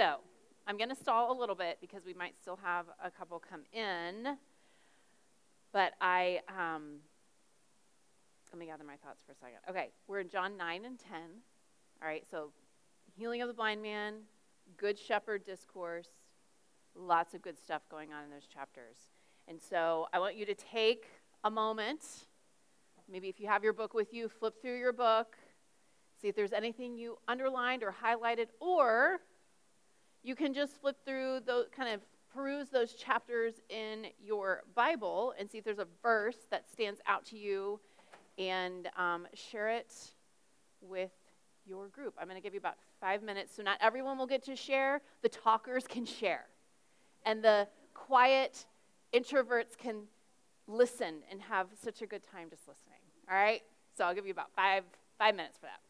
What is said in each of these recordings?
So I'm going to stall a little bit because we might still have a couple come in. But I, um, let me gather my thoughts for a second. Okay, we're in John 9 and 10. All right, so healing of the blind man, good shepherd discourse, lots of good stuff going on in those chapters. And so I want you to take a moment. Maybe if you have your book with you, flip through your book, see if there's anything you underlined or highlighted, or you can just flip through those kind of peruse those chapters in your Bible and see if there's a verse that stands out to you and um, share it with your group. I'm going to give you about five minutes, so not everyone will get to share. The talkers can share, and the quiet introverts can listen and have such a good time just listening. All right? So I'll give you about five, five minutes for that.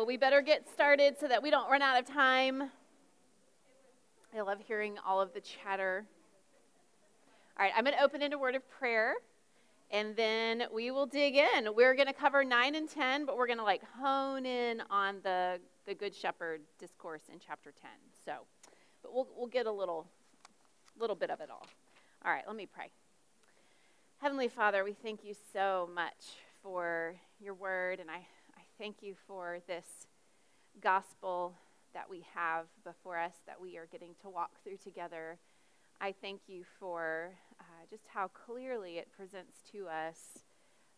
Well, we better get started so that we don't run out of time. I love hearing all of the chatter. All right, I'm going to open into a word of prayer and then we will dig in. We're going to cover 9 and 10, but we're going to like hone in on the, the Good Shepherd discourse in chapter 10. So, but we'll, we'll get a little, little bit of it all. All right, let me pray. Heavenly Father, we thank you so much for your word, and I thank you for this gospel that we have before us that we are getting to walk through together. I thank you for uh, just how clearly it presents to us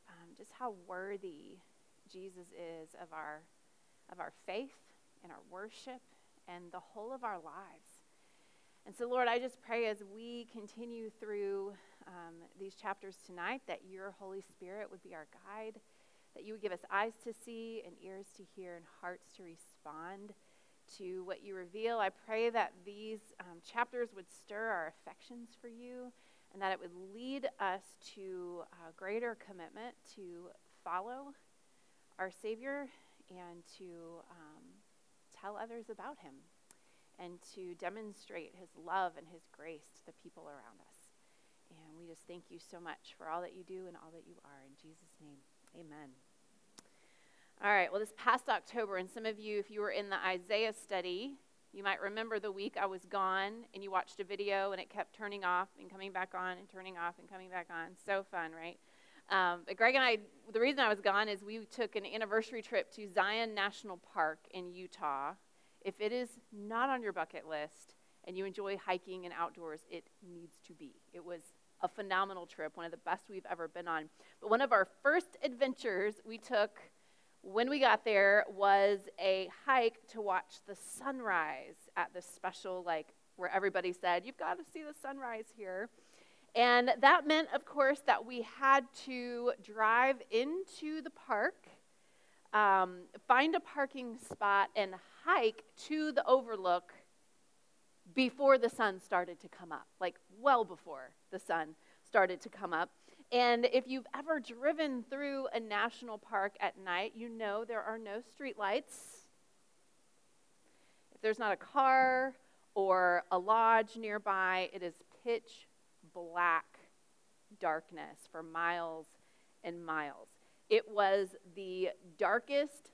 um, just how worthy Jesus is of our, of our faith and our worship and the whole of our lives. And so, Lord, I just pray as we continue through um, these chapters tonight that your Holy Spirit would be our guide, that you would give us eyes to see and ears to hear and hearts to respond to what you reveal. I pray that these um, chapters would stir our affections for you and that it would lead us to a greater commitment to follow our Savior and to um, tell others about Him and to demonstrate His love and His grace to the people around us. And we just thank you so much for all that you do and all that you are. In Jesus' name, amen. All right, well, this past October, and some of you, if you were in the Isaiah study, you might remember the week I was gone and you watched a video and it kept turning off and coming back on and turning off and coming back on. So fun, right? Um, but Greg and I, the reason I was gone is we took an anniversary trip to Zion National Park in Utah. If it is not on your bucket list and you enjoy hiking and outdoors, it needs to be. It was a phenomenal trip, one of the best we've ever been on. But one of our first adventures we took when we got there was a hike to watch the sunrise at this special like where everybody said you've got to see the sunrise here and that meant of course that we had to drive into the park um, find a parking spot and hike to the overlook before the sun started to come up like well before the sun started to come up and if you've ever driven through a national park at night, you know there are no street lights. If there's not a car or a lodge nearby, it is pitch black darkness for miles and miles. It was the darkest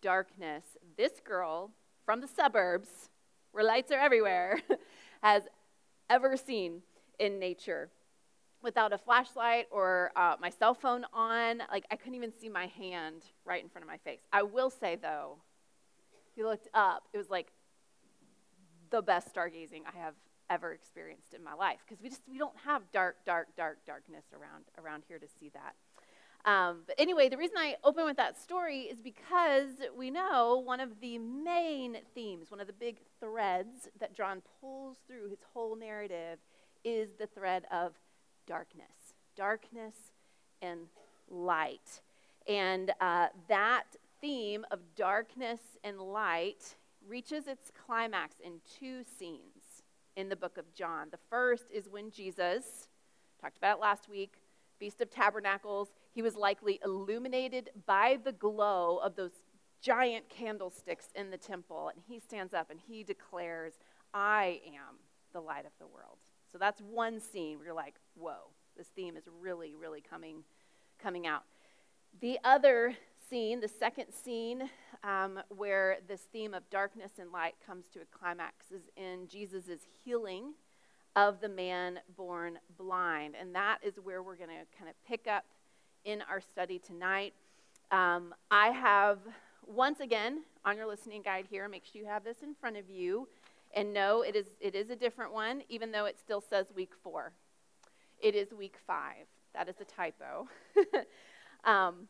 darkness this girl from the suburbs, where lights are everywhere, has ever seen in nature without a flashlight or uh, my cell phone on. Like, I couldn't even see my hand right in front of my face. I will say, though, if you looked up, it was like the best stargazing I have ever experienced in my life because we just we don't have dark, dark, dark, darkness around around here to see that. Um, but anyway, the reason I open with that story is because we know one of the main themes, one of the big threads that John pulls through his whole narrative is the thread of darkness, darkness and light. And uh, that theme of darkness and light reaches its climax in two scenes in the book of John. The first is when Jesus, talked about it last week, Feast of Tabernacles, he was likely illuminated by the glow of those giant candlesticks in the temple. And he stands up and he declares, I am the light of the world. So that's one scene where you're like, whoa, this theme is really, really coming, coming out. The other scene, the second scene, um, where this theme of darkness and light comes to a climax is in Jesus' healing of the man born blind. And that is where we're going to kind of pick up in our study tonight. Um, I have, once again, on your listening guide here, make sure you have this in front of you. And no, it is, it is a different one, even though it still says week four. It is week five. That is a typo. um,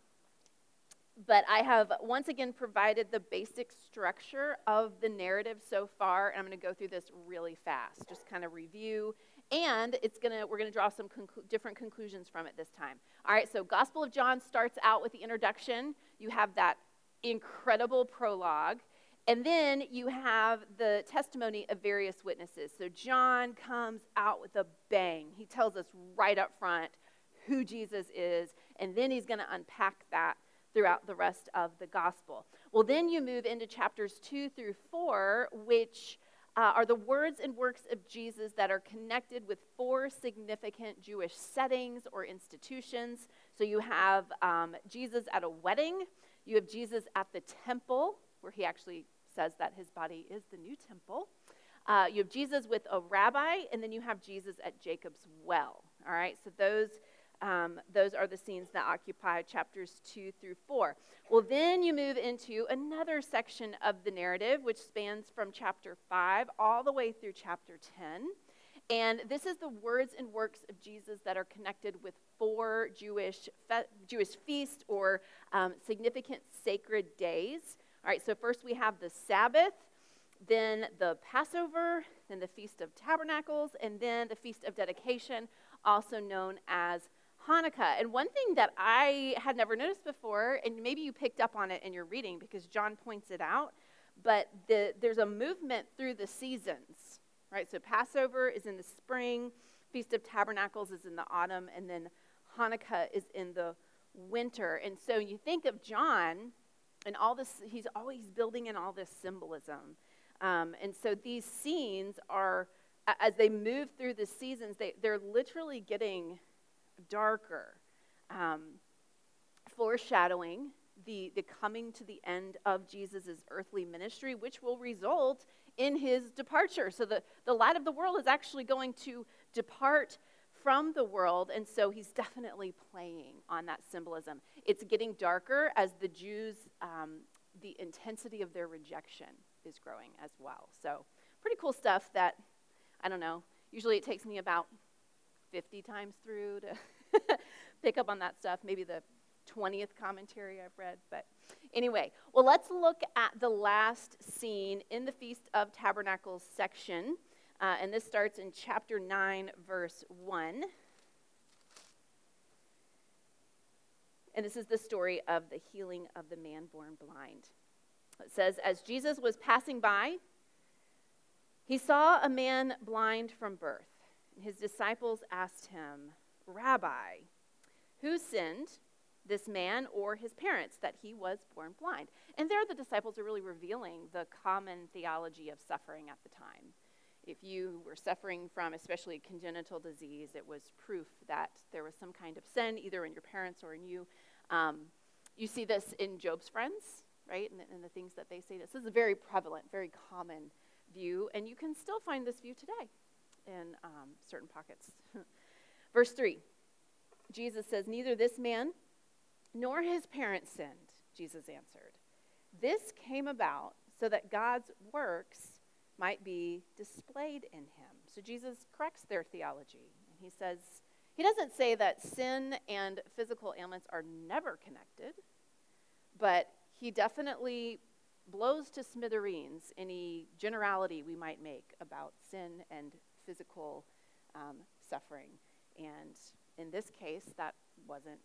but I have once again provided the basic structure of the narrative so far, and I'm going to go through this really fast, just kind of review, and it's to we're to draw some conclu- different conclusions from it this time. All right, so Gospel of John starts out with the introduction. You have that incredible prologue. And then you have the testimony of various witnesses. So John comes out with a bang. He tells us right up front who Jesus is, and then he's to unpack that throughout the rest of the gospel. Well, then you move into chapters 2 through 4, which uh, are the words and works of Jesus that are connected with four significant Jewish settings or institutions. So you have um, Jesus at a wedding, you have Jesus at the temple, where he actually says that his body is the new temple. Uh, you have Jesus with a rabbi, and then you have Jesus at Jacob's well. All right, so those um, those are the scenes that occupy chapters two through four. Well, then you move into another section of the narrative, which spans from chapter five all the way through chapter 10. And this is the words and works of Jesus that are connected with four Jewish, fe- Jewish feasts or um, significant sacred days. All right, so first we have the Sabbath, then the Passover, then the Feast of Tabernacles, and then the Feast of Dedication, also known as Hanukkah. And one thing that I had never noticed before, and maybe you picked up on it in your reading because John points it out, but the, there's a movement through the seasons, right? So Passover is in the spring, Feast of Tabernacles is in the autumn, and then Hanukkah is in the winter. And so you think of John and all this, he's always building in all this symbolism. Um, and so these scenes are, as they move through the seasons, they, they're literally getting darker, um, foreshadowing the, the coming to the end of Jesus' earthly ministry, which will result in his departure. So the, the light of the world is actually going to depart from the world, and so he's definitely playing on that symbolism. It's getting darker as the Jews, um, the intensity of their rejection is growing as well. So, pretty cool stuff that, I don't know, usually it takes me about 50 times through to pick up on that stuff. Maybe the 20th commentary I've read. But anyway, well, let's look at the last scene in the Feast of Tabernacles section. Uh, and this starts in chapter 9, verse 1. And this is the story of the healing of the man born blind. It says, As Jesus was passing by, he saw a man blind from birth. His disciples asked him, Rabbi, who sinned, this man or his parents, that he was born blind? And there the disciples are really revealing the common theology of suffering at the time. If you were suffering from especially congenital disease, it was proof that there was some kind of sin, either in your parents or in you. Um, you see this in Job's friends, right? And the, and the things that they say. This is a very prevalent, very common view, and you can still find this view today in um, certain pockets. Verse 3 Jesus says, Neither this man nor his parents sinned, Jesus answered. This came about so that God's works might be displayed in him. So Jesus corrects their theology. And he says, he doesn't say that sin and physical ailments are never connected, but he definitely blows to smithereens any generality we might make about sin and physical um, suffering. And in this case, that wasn't,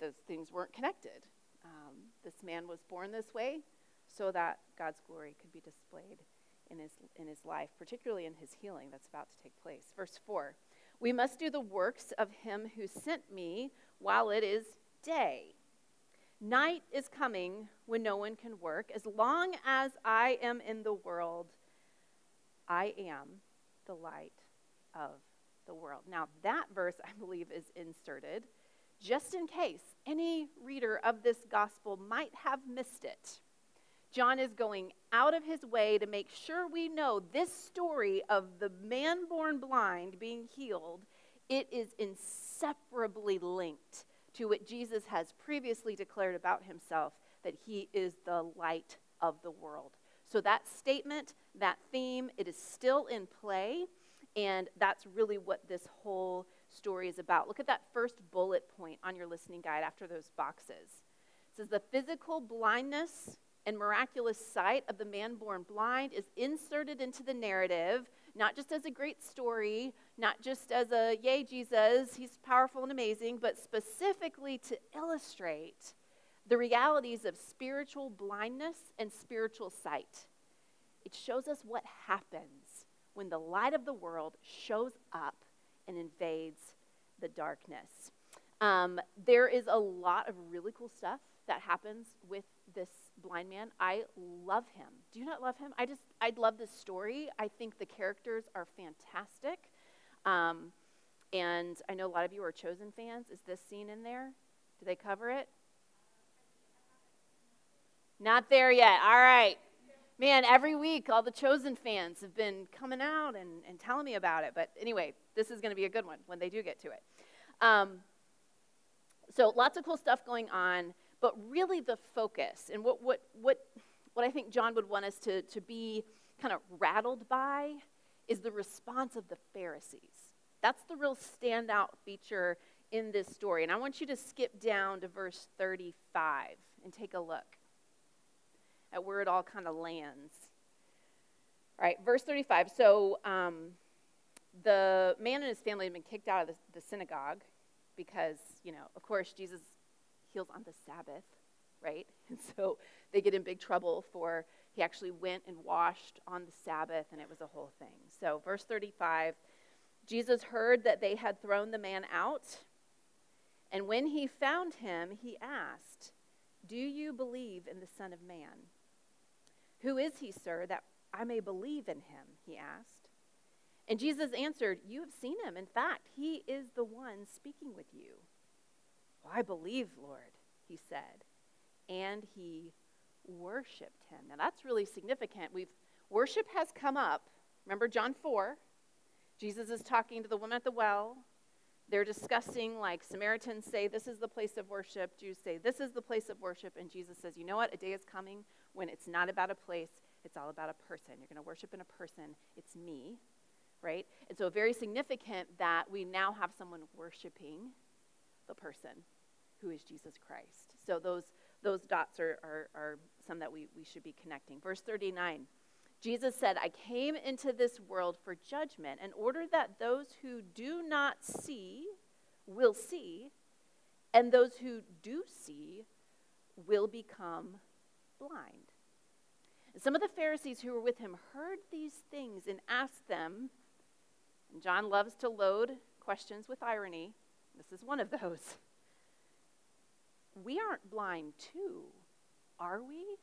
those things weren't connected. Um, this man was born this way so that God's glory could be displayed in his, in his life, particularly in his healing that's about to take place. Verse 4 We must do the works of him who sent me while it is day. Night is coming when no one can work. As long as I am in the world, I am the light of the world. Now, that verse, I believe, is inserted just in case any reader of this gospel might have missed it. John is going out of his way to make sure we know this story of the man born blind being healed, it is inseparably linked to what Jesus has previously declared about himself that he is the light of the world. So that statement, that theme, it is still in play, and that's really what this whole story is about. Look at that first bullet point on your listening guide after those boxes. It says the physical blindness and miraculous sight of the man born blind is inserted into the narrative, not just as a great story, not just as a, yay, Jesus, he's powerful and amazing, but specifically to illustrate the realities of spiritual blindness and spiritual sight. It shows us what happens when the light of the world shows up and invades the darkness. Um, there is a lot of really cool stuff that happens with this blind man. I love him. Do you not love him? I just, I love this story. I think the characters are fantastic. Um, and I know a lot of you are Chosen fans. Is this scene in there? Do they cover it? Not there yet. All right. Man, every week all the Chosen fans have been coming out and, and telling me about it. But anyway, this is going to be a good one when they do get to it. Um, so lots of cool stuff going on, but really the focus and what, what, what, what I think John would want us to, to be kind of rattled by is the response of the Pharisees. That's the real standout feature in this story. And I want you to skip down to verse 35 and take a look at where it all kind of lands. All right, verse 35. So um, the man and his family had been kicked out of the, the synagogue because, you know, of course, Jesus heals on the Sabbath, right? And so they get in big trouble for he actually went and washed on the Sabbath, and it was a whole thing. So, verse 35 Jesus heard that they had thrown the man out, and when he found him, he asked, Do you believe in the Son of Man? Who is he, sir, that I may believe in him? He asked. And Jesus answered, You have seen him. In fact, he is the one speaking with you. Well, I believe, Lord, he said. And he worshiped him. Now that's really significant. We've worship has come up. Remember John 4? Jesus is talking to the woman at the well. They're discussing, like, Samaritans say, This is the place of worship. Jews say, This is the place of worship. And Jesus says, You know what? A day is coming when it's not about a place, it's all about a person. You're going to worship in a person. It's me, right? And so, very significant that we now have someone worshiping the person who is Jesus Christ. So, those, those dots are, are, are some that we, we should be connecting. Verse 39 Jesus said, I came into this world for judgment in order that those who do not see will see, and those who do see will become blind. And some of the Pharisees who were with him heard these things and asked them, and John loves to load questions with irony. This is one of those. We aren't blind too, are we?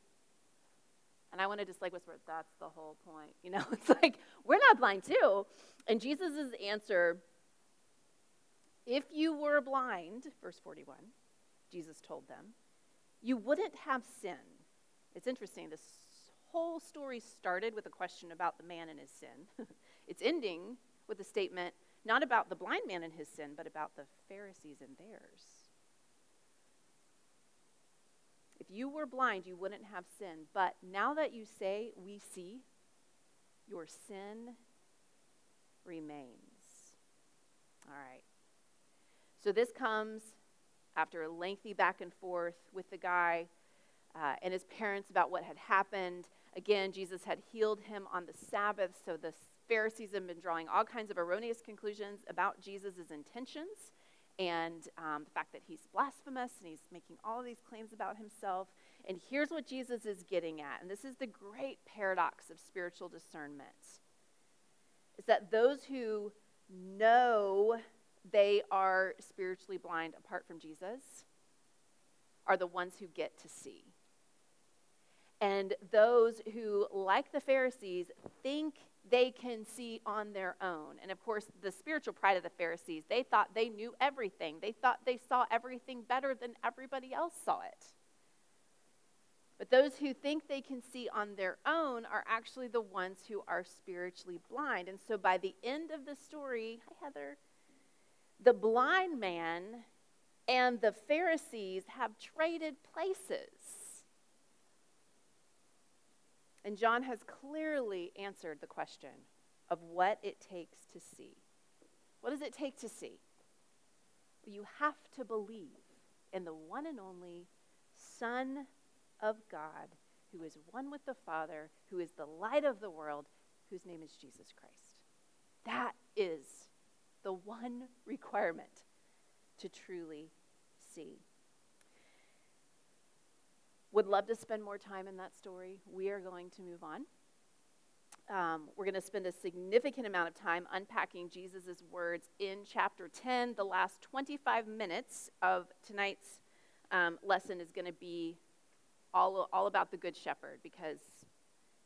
And I want to just like whisper, that's the whole point. You know, it's like, we're not blind too. And Jesus' answer, if you were blind, verse 41, Jesus told them, you wouldn't have sin. It's interesting. This whole story started with a question about the man and his sin. it's ending with a statement not about the blind man and his sin, but about the Pharisees and theirs. If you were blind, you wouldn't have sin. But now that you say, we see, your sin remains. All right. So this comes after a lengthy back and forth with the guy uh, and his parents about what had happened. Again, Jesus had healed him on the Sabbath, so the Pharisees have been drawing all kinds of erroneous conclusions about Jesus' intentions and um, the fact that he's blasphemous and he's making all of these claims about himself. And here's what Jesus is getting at, and this is the great paradox of spiritual discernment is that those who know they are spiritually blind apart from Jesus are the ones who get to see. And those who, like the Pharisees, think they can see on their own. And of course, the spiritual pride of the Pharisees, they thought they knew everything. They thought they saw everything better than everybody else saw it. But those who think they can see on their own are actually the ones who are spiritually blind. And so by the end of the story, hi Heather, the blind man and the Pharisees have traded places. And John has clearly answered the question of what it takes to see. What does it take to see? You have to believe in the one and only Son of God, who is one with the Father, who is the light of the world, whose name is Jesus Christ. That is the one requirement to truly see. Would love to spend more time in that story. We are going to move on. Um, we're going to spend a significant amount of time unpacking Jesus' words in chapter 10, the last 25 minutes of tonight's um, lesson is going to be all, all about the Good Shepherd because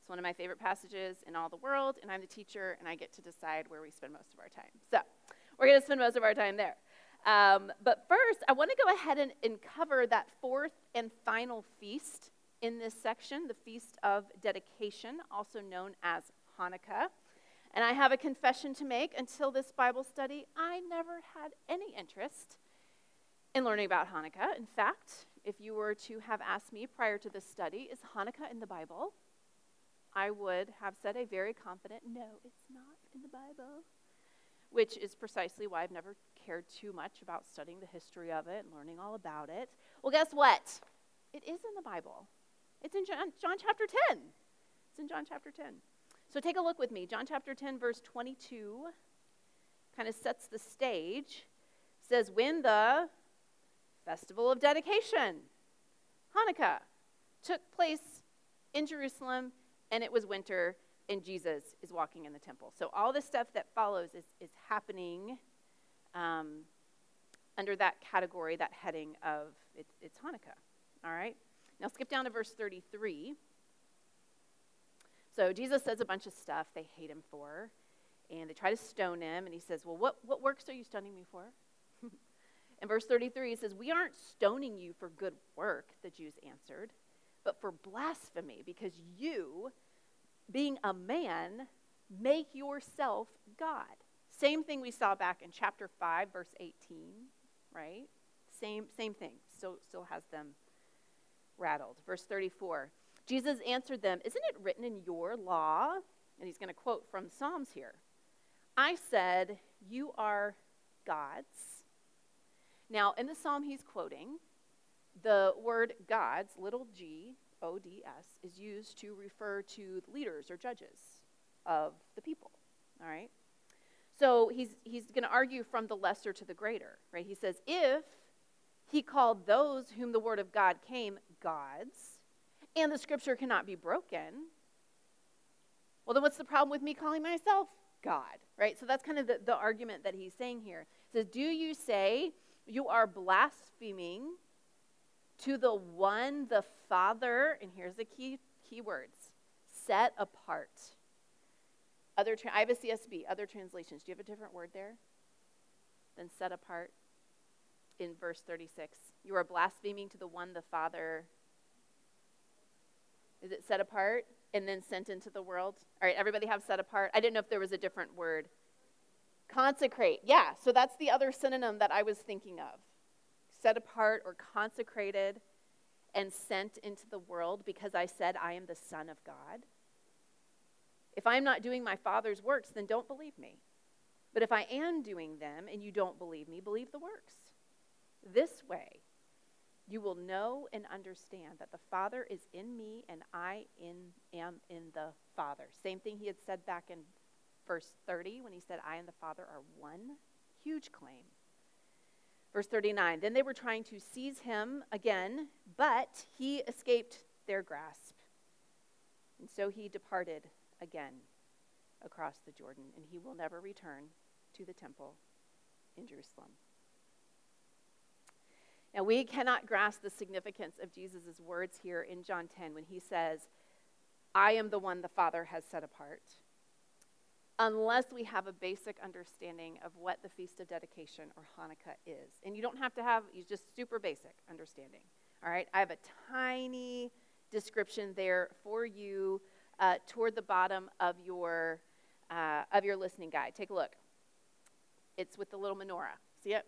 it's one of my favorite passages in all the world, and I'm the teacher, and I get to decide where we spend most of our time. So we're going to spend most of our time there. Um, but first, I want to go ahead and, and cover that fourth and final feast in this section, the Feast of Dedication, also known as Hanukkah. And I have a confession to make. Until this Bible study, I never had any interest in learning about Hanukkah. In fact, if you were to have asked me prior to this study, is Hanukkah in the Bible? I would have said a very confident, no, it's not in the Bible, which is precisely why I've never cared too much about studying the history of it and learning all about it. Well, guess what? It is in the Bible. It's in John, John chapter 10. It's in John chapter 10. So take a look with me. John chapter 10, verse 22 kind of sets the stage. It says, When the festival of dedication, Hanukkah, took place in Jerusalem, and it was winter, and Jesus is walking in the temple. So all the stuff that follows is, is happening um, under that category, that heading of it, it's Hanukkah. All right? Now skip down to verse 33. So Jesus says a bunch of stuff they hate him for, and they try to stone him, and he says, Well, what, what works are you stoning me for? In verse 33, he says, We aren't stoning you for good work, the Jews answered, but for blasphemy, because you, being a man, make yourself God. Same thing we saw back in chapter 5, verse 18, right? Same, same thing. Still, still has them rattled. Verse 34 Jesus answered them, Isn't it written in your law? And he's going to quote from Psalms here. I said, You are gods. Now, in the psalm he's quoting, the word gods, little g, O D S, is used to refer to leaders or judges of the people. All right? So he's, he's going to argue from the lesser to the greater, right? He says, If he called those whom the word of God came gods, and the scripture cannot be broken, well, then what's the problem with me calling myself God, right? So that's kind of the, the argument that he's saying here. He says, Do you say you are blaspheming to the one, the Father, and here's the key, key words set apart? Other tra- I have a CSB, other translations. Do you have a different word there than set apart? In verse 36, you are blaspheming to the one, the Father, is it set apart and then sent into the world? All right, everybody have set apart. I didn't know if there was a different word. Consecrate. Yeah, so that's the other synonym that I was thinking of. Set apart or consecrated and sent into the world because I said I am the Son of God. If I'm not doing my Father's works, then don't believe me. But if I am doing them and you don't believe me, believe the works. This way, you will know and understand that the Father is in me and I in, am in the Father. Same thing he had said back in verse 30 when he said, I and the Father are one. Huge claim. Verse 39 Then they were trying to seize him again, but he escaped their grasp. And so he departed again across the Jordan, and he will never return to the temple in Jerusalem. Now, we cannot grasp the significance of Jesus' words here in John 10 when he says, I am the one the Father has set apart, unless we have a basic understanding of what the Feast of Dedication or Hanukkah is. And you don't have to have, you just super basic understanding. All right, I have a tiny description there for you uh, toward the bottom of your, uh, of your listening guide. Take a look. It's with the little menorah. See it?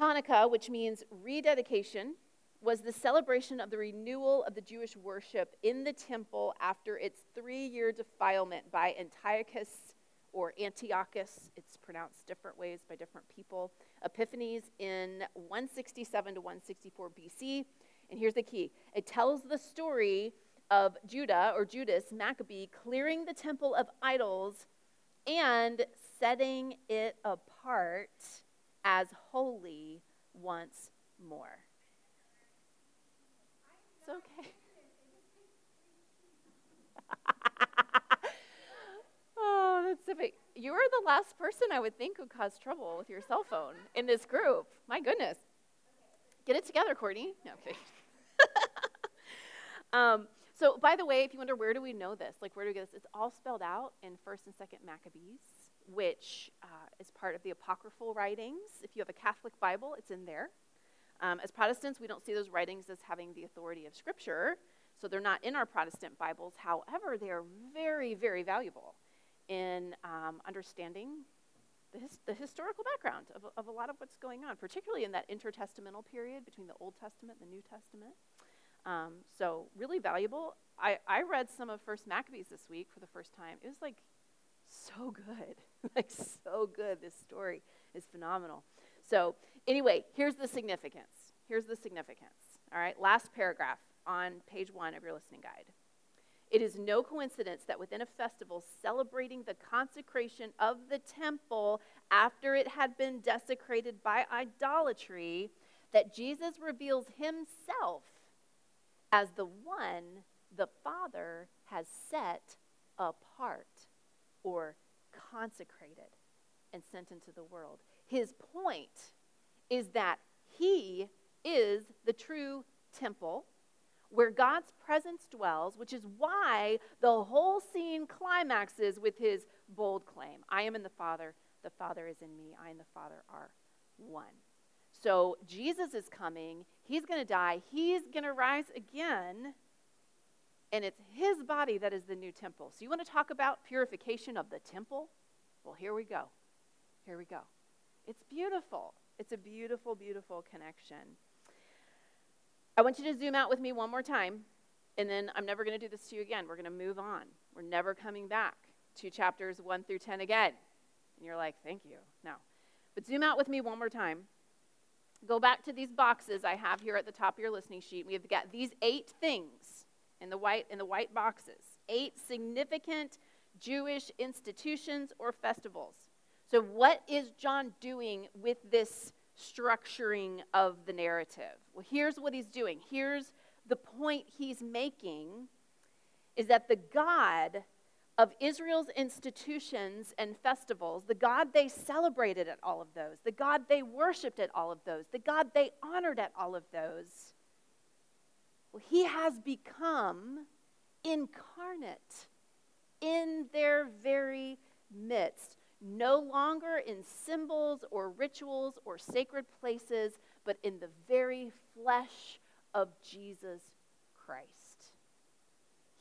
Hanukkah, which means rededication, was the celebration of the renewal of the Jewish worship in the temple after its three year defilement by Antiochus or Antiochus. It's pronounced different ways by different people. Epiphanes in 167 to 164 BC. And here's the key it tells the story of Judah or Judas Maccabee clearing the temple of idols and setting it apart as holy once more. It's okay. oh, that's so big. You're the last person I would think would cause trouble with your cell phone in this group. My goodness. Get it together, Courtney. Okay. um, so, by the way, if you wonder where do we know this, like where do we get this? It's all spelled out in First and Second Maccabees, which uh, is part of the apocryphal writings. If you have a Catholic Bible, it's in there. Um, as Protestants, we don't see those writings as having the authority of Scripture, so they're not in our Protestant Bibles. However, they are very, very valuable in um, understanding the, his, the, historical background of, of a lot of what's going on, particularly in that intertestamental period between the Old Testament and the New Testament. Um, so really valuable. I, I read some of First Maccabees this week for the first time. It was like so good, like so good. This story is phenomenal. So anyway, here's the significance. Here's the significance. All right, last paragraph on page one of your listening guide. It is no coincidence that within a festival celebrating the consecration of the temple after it had been desecrated by idolatry, that Jesus reveals himself as the one the Father has set apart or consecrated and sent into the world. His point is that he is the true temple where God's presence dwells, which is why the whole scene climaxes with his bold claim I am in the Father, the Father is in me, I and the Father are one. So Jesus is coming. He's going to die. He's going to rise again. And it's his body that is the new temple. So you want to talk about purification of the temple? Well, here we go. Here we go. It's beautiful. It's a beautiful, beautiful connection. I want you to zoom out with me one more time, and then I'm never going to do this to you again. We're going to move on. We're never coming back to chapters 1 through 10 again. And you're like, thank you. No. But zoom out with me one more time. Go back to these boxes I have here at the top of your listening sheet. We have got these eight things in the white in the white boxes. Eight significant Jewish institutions or festivals. So what is John doing with this structuring of the narrative? Well, here's what he's doing. Here's the point he's making is that the God of Israel's institutions and festivals, the God they celebrated at all of those, the God they worshiped at all of those, the God they honored at all of those, well, he has become incarnate in their very midst, no longer in symbols or rituals or sacred places, but in the very flesh of Jesus Christ.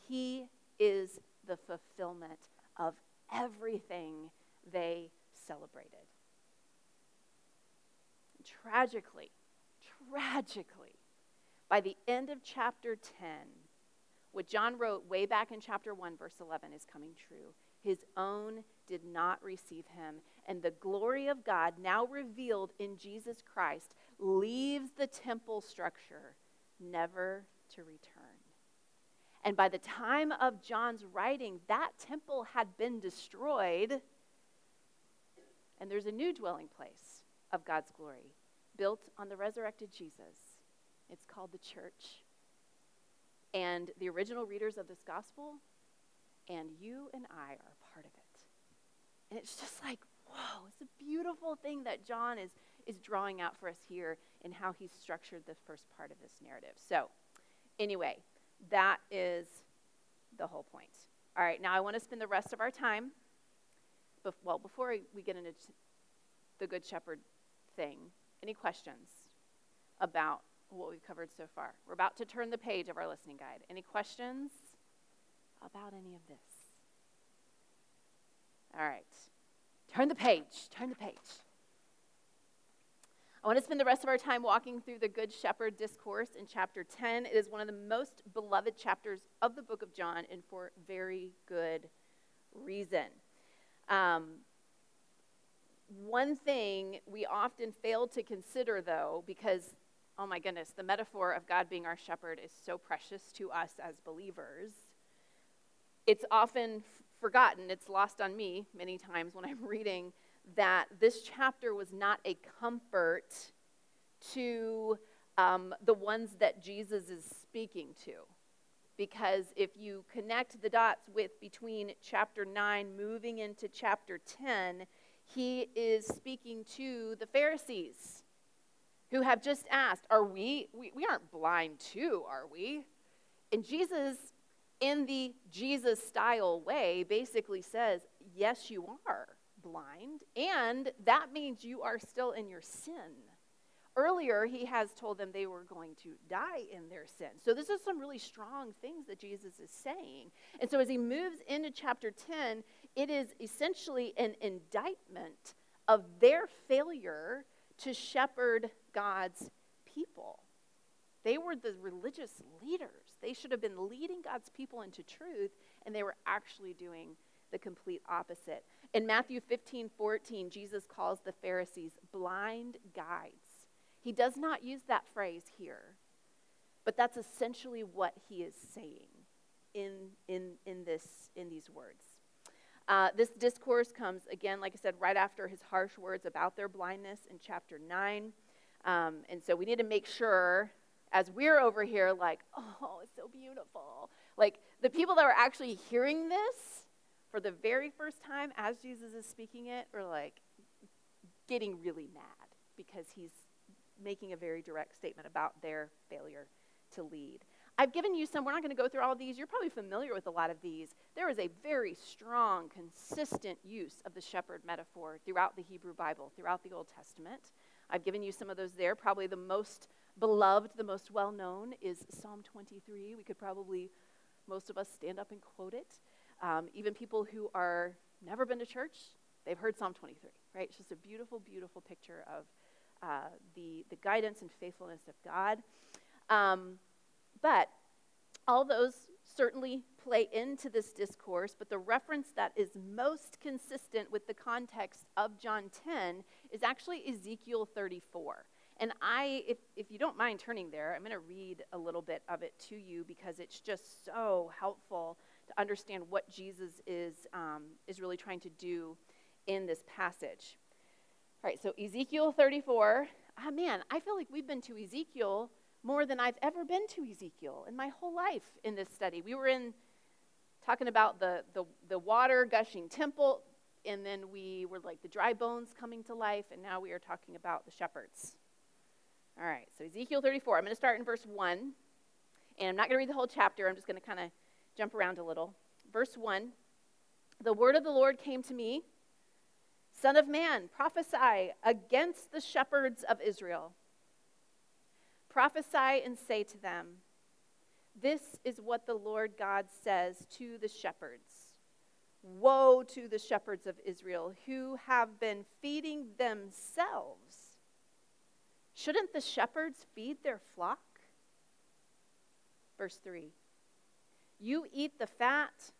He is the fulfillment of everything they celebrated. Tragically, tragically, by the end of chapter 10, what John wrote way back in chapter 1, verse 11, is coming true. His own did not receive him, and the glory of God, now revealed in Jesus Christ, leaves the temple structure never to return. And by the time of John's writing, that temple had been destroyed. And there's a new dwelling place of God's glory built on the resurrected Jesus. It's called the church. And the original readers of this gospel, and you and I are part of it. And it's just like, whoa, it's a beautiful thing that John is, is drawing out for us here in how he's structured the first part of this narrative. So, anyway, that is the whole point. All right, now I want to spend the rest of our time, bef- well, before we get into the Good Shepherd thing, any questions about what we've covered so far? We're about to turn the page of our listening guide. Any questions about any of this? All right, turn the page, turn the page. I want to spend the rest of our time walking through the Good Shepherd discourse in chapter 10. It is one of the most beloved chapters of the book of John, and for very good reason. Um, one thing we often fail to consider, though, because, oh my goodness, the metaphor of God being our shepherd is so precious to us as believers, it's often forgotten. It's lost on me many times when I'm reading that this chapter was not a comfort to um, the ones that Jesus is speaking to. Because if you connect the dots with between chapter 9 moving into chapter 10, he is speaking to the Pharisees who have just asked, Are we, we, we aren't blind too, are we? And Jesus, in the Jesus style way, basically says, Yes, you are blind, and that means you are still in your sin. Earlier, he has told them they were going to die in their sin. So, this is some really strong things that Jesus is saying. And so, as he moves into chapter 10, it is essentially an indictment of their failure to shepherd God's people. They were the religious leaders. They should have been leading God's people into truth, and they were actually doing the complete opposite. In Matthew 15 14, Jesus calls the Pharisees blind guides. He does not use that phrase here, but that's essentially what he is saying in, in, in, this, in these words. Uh, this discourse comes, again, like I said, right after his harsh words about their blindness in chapter 9. Um, and so we need to make sure, as we're over here, like, oh, it's so beautiful. Like, the people that are actually hearing this for the very first time as Jesus is speaking it are like getting really mad because he's making a very direct statement about their failure to lead. I've given you some, we're not going to go through all of these. You're probably familiar with a lot of these. There is a very strong, consistent use of the shepherd metaphor throughout the Hebrew Bible, throughout the Old Testament. I've given you some of those there. Probably the most beloved, the most well known is Psalm 23. We could probably, most of us, stand up and quote it. Um, even people who are never been to church, they've heard Psalm 23, right? It's just a beautiful, beautiful picture of uh, the, the guidance and faithfulness of God. Um, but all those certainly play into this discourse, but the reference that is most consistent with the context of John 10 is actually Ezekiel 34. And I, if, if you don't mind turning there, I'm going to read a little bit of it to you because it's just so helpful to understand what Jesus is, um, is really trying to do in this passage. All right, so Ezekiel 34. Ah, man, I feel like we've been to Ezekiel more than I've ever been to Ezekiel in my whole life in this study. We were in talking about the, the, the water gushing temple, and then we were like the dry bones coming to life, and now we are talking about the shepherds. All right, so Ezekiel 34. I'm going to start in verse 1, and I'm not going to read the whole chapter. I'm just going to kind of jump around a little. Verse 1 The word of the Lord came to me Son of man, prophesy against the shepherds of Israel Prophesy and say to them, This is what the Lord God says to the shepherds Woe to the shepherds of Israel who have been feeding themselves. Shouldn't the shepherds feed their flock? Verse 3 You eat the fat,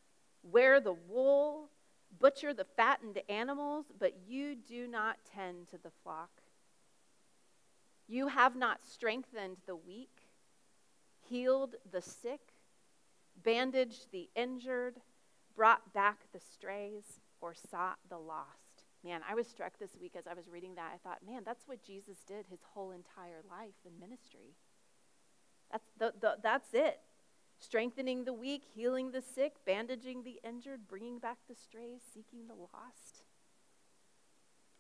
wear the wool, butcher the fattened animals, but you do not tend to the flock. You have not strengthened the weak, healed the sick, bandaged the injured, brought back the strays, or sought the lost. Man, I was struck this week as I was reading that. I thought, man, that's what Jesus did his whole entire life in ministry. That's, the, the, that's it. Strengthening the weak, healing the sick, bandaging the injured, bringing back the strays, seeking the lost.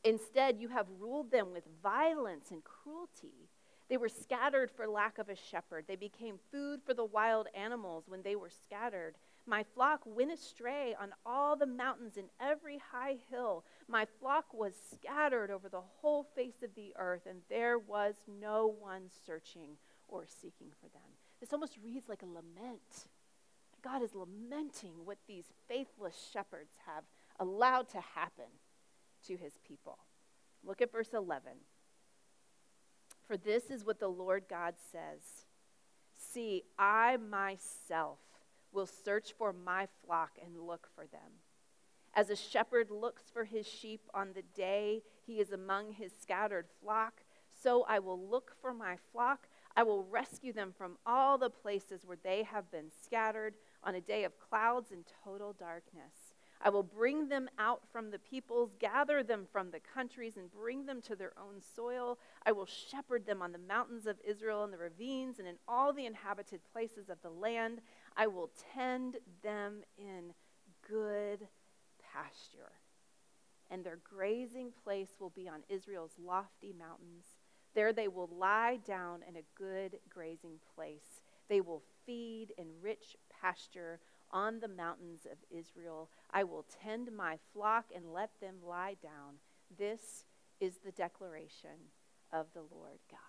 Instead, you have ruled them with violence and cruelty. They were scattered for lack of a shepherd. They became food for the wild animals when they were scattered. My flock went astray on all the mountains and every high hill. My flock was scattered over the whole face of the earth, and there was no one searching or seeking for them. This almost reads like a lament. God is lamenting what these faithless shepherds have allowed to happen to his people. Look at verse 11. For this is what the Lord God says See, I myself will search for my flock and look for them. As a shepherd looks for his sheep on the day he is among his scattered flock, so I will look for my flock. I will rescue them from all the places where they have been scattered on a day of clouds and total darkness. I will bring them out from the peoples, gather them from the countries, and bring them to their own soil. I will shepherd them on the mountains of Israel, and the ravines, and in all the inhabited places of the land. I will tend them in good pasture. And their grazing place will be on Israel's lofty mountains. There they will lie down in a good grazing place. They will feed in rich pasture on the mountains of Israel. I will tend my flock and let them lie down. This is the declaration of the Lord God.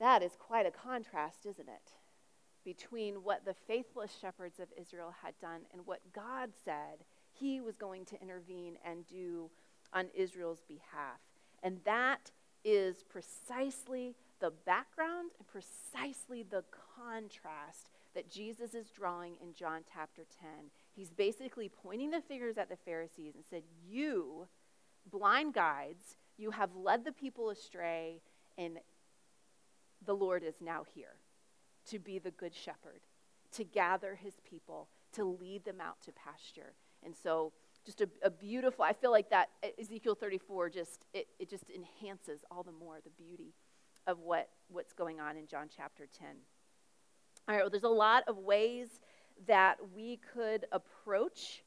That is quite a contrast, isn't it? Between what the faithless shepherds of Israel had done and what God said he was going to intervene and do on Israel's behalf. And that is precisely the background and precisely the contrast that Jesus is drawing in John chapter 10. He's basically pointing the fingers at the Pharisees and said, You, blind guides, you have led the people astray, and the Lord is now here to be the good shepherd, to gather his people, to lead them out to pasture. And so, just a, a, beautiful, I feel like that Ezekiel 34 just, it, it just enhances all the more the beauty of what, what's going on in John chapter 10. All right, well, there's a lot of ways that we could approach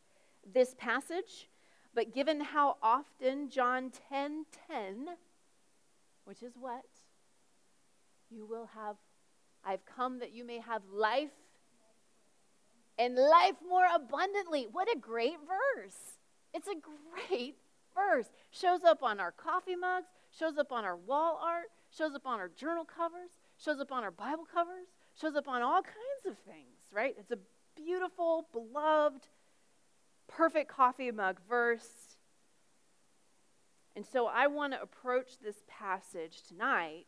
this passage, but given how often John 10 10, which is what? You will have, I've come that you may have life and life more abundantly. What a great verse! It's a great verse. Shows up on our coffee mugs, shows up on our wall art, shows up on our journal covers, shows up on our Bible covers, shows up on all kinds of things, right? It's a beautiful, beloved, perfect coffee mug verse. And so I want to approach this passage tonight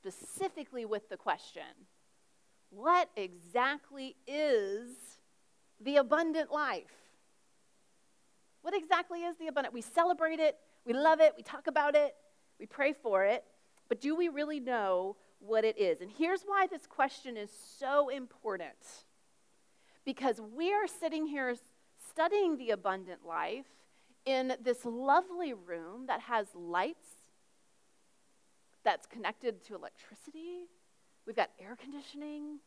specifically with the question what exactly is the abundant life? What exactly is the abundant? We celebrate it, we love it, we talk about it, we pray for it, but do we really know what it is? And here's why this question is so important. Because we are sitting here studying the abundant life in this lovely room that has lights, that's connected to electricity. We've got air conditioning.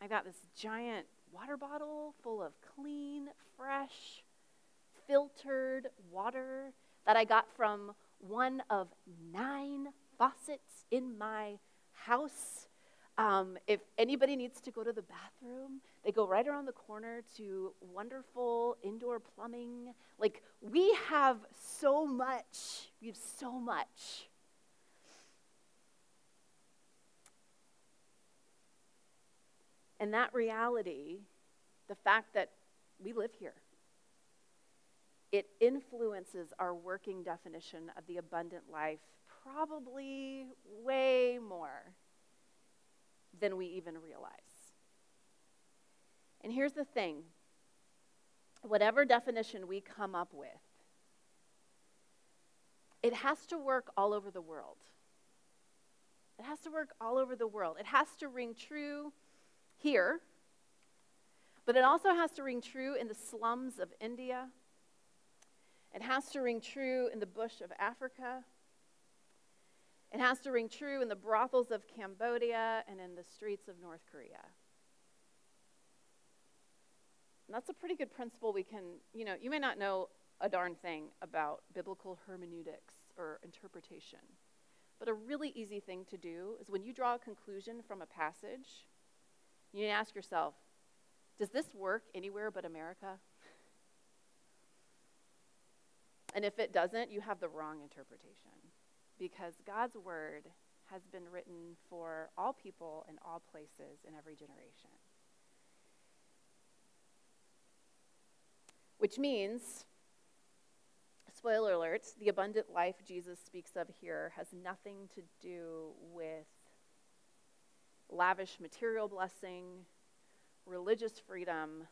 I've got this giant water bottle full of clean, fresh, filtered water that I got from one of nine faucets in my house. Um, if anybody needs to go to the bathroom, they go right around the corner to wonderful indoor plumbing. Like, we have so much. We have so much. And that reality, the fact that we live here, it influences our working definition of the abundant life probably way more than we even realize. And here's the thing whatever definition we come up with, it has to work all over the world. It has to work all over the world. It has to ring true here, but it also has to ring true in the slums of India. It has to ring true in the bush of Africa. It has to ring true in the brothels of Cambodia and in the streets of North Korea. And that's a pretty good principle we can, you know, you may not know a darn thing about biblical hermeneutics or interpretation. But a really easy thing to do is when you draw a conclusion from a passage, you need to ask yourself does this work anywhere but America? And if it doesn't, you have the wrong interpretation because God's word has been written for all people in all places in every generation. Which means, spoiler alert, the abundant life Jesus speaks of here has nothing to do with lavish material blessing, religious freedom,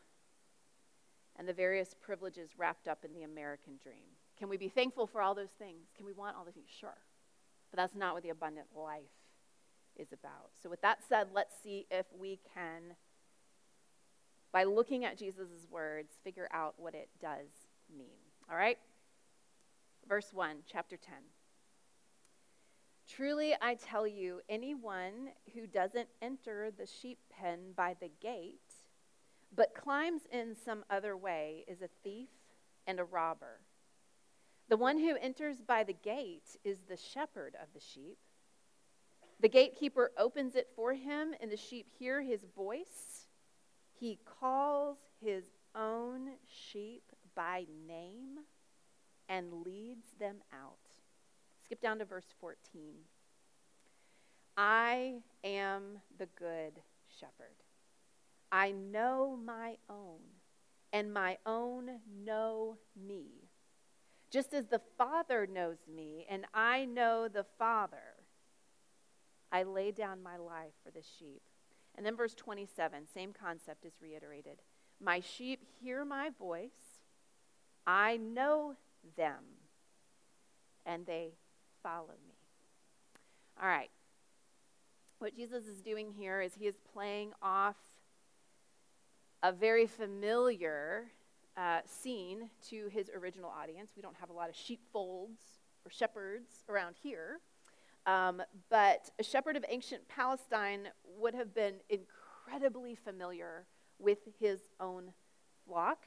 and the various privileges wrapped up in the American dream. Can we be thankful for all those things? Can we want all those things? Sure. But that's not what the abundant life is about. So, with that said, let's see if we can, by looking at Jesus' words, figure out what it does mean. All right? Verse 1, chapter 10. Truly, I tell you, anyone who doesn't enter the sheep pen by the gate, but climbs in some other way, is a thief and a robber. The one who enters by the gate is the shepherd of the sheep. The gatekeeper opens it for him, and the sheep hear his voice. He calls his own sheep by name and leads them out. Skip down to verse 14. I am the good shepherd. I know my own, and my own know me. Just as the Father knows me, and I know the Father, I lay down my life for the sheep. And then verse 27, same concept is reiterated. My sheep hear my voice, I know them, and they follow me. All right. What Jesus is doing here is he is playing off a very familiar uh, scene to his original audience. We don't have a lot of sheepfolds or shepherds around here. Um, but a shepherd of ancient Palestine would have been incredibly familiar with his own flock.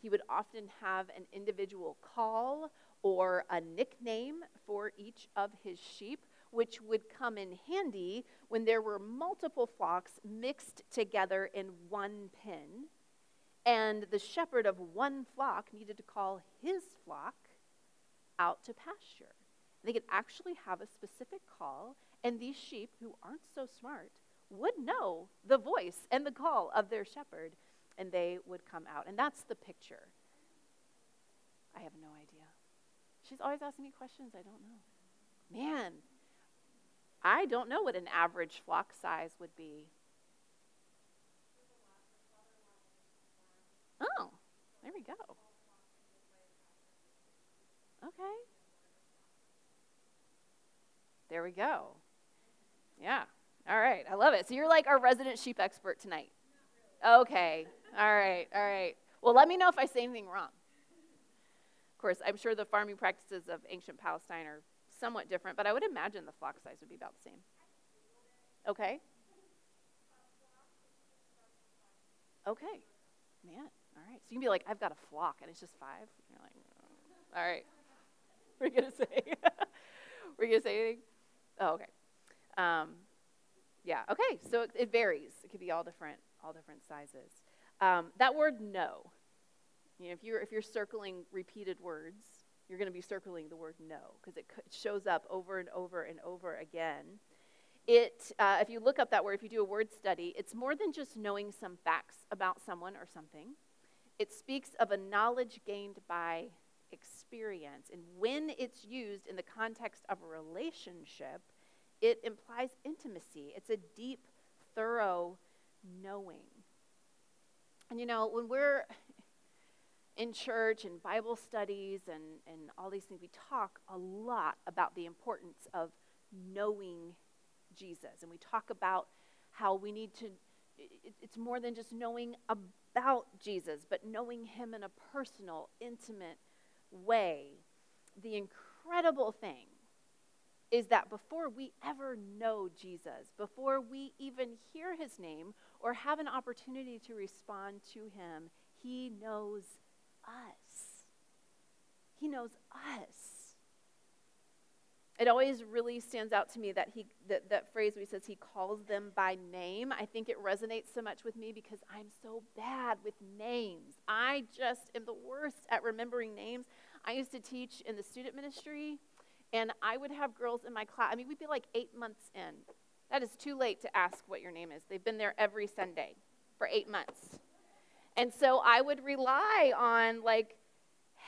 He would often have an individual call or a nickname for each of his sheep, which would come in handy when there were multiple flocks mixed together in one pen. And the shepherd of one flock needed to call his flock out to pasture. They could actually have a specific call, and these sheep, who aren't so smart, would know the voice and the call of their shepherd, and they would come out. And that's the picture. I have no idea. She's always asking me questions I don't know. Man, I don't know what an average flock size would be. Oh, there we go. Okay. There we go. Yeah. All right. I love it. So you're like our resident sheep expert tonight. Okay. All right. All right. Well, let me know if I say anything wrong. Course, I'm sure the farming practices of ancient Palestine are somewhat different, but I would imagine the flock size would be about the same. Okay. Okay. Man. All right. So you can be like, I've got a flock, and it's just five. you're like, oh. all right. We're gonna say. We're gonna say anything. Oh, okay. Um, yeah. Okay. So it, it, varies. It could be all different, all different sizes. Um, that word "no." You know, if you're if you're circling repeated words, you're going to be circling the word "no" because it, shows up over and over and over again. It, uh, if you look up that word, if you do a word study, it's more than just knowing some facts about someone or something. It speaks of a knowledge gained by experience. And when it's used in the context of a relationship, it implies intimacy. It's a deep, thorough knowing. And you know, when we're in church and Bible studies and, and all these things, we talk a lot about the importance of knowing Jesus. And we talk about how we need to, it's more than just knowing about Jesus, but knowing him in a personal, intimate way. The incredible thing is that before we ever know Jesus, before we even hear his name or have an opportunity to respond to him, he knows us. He knows us. It always really stands out to me that he that, that phrase where he says he calls them by name. I think it resonates so much with me because I'm so bad with names. I just am the worst at remembering names. I used to teach in the student ministry, and I would have girls in my class. I mean, we'd be like eight months in. That is too late to ask what your name is. They've been there every Sunday for eight months. And so I would rely on, like,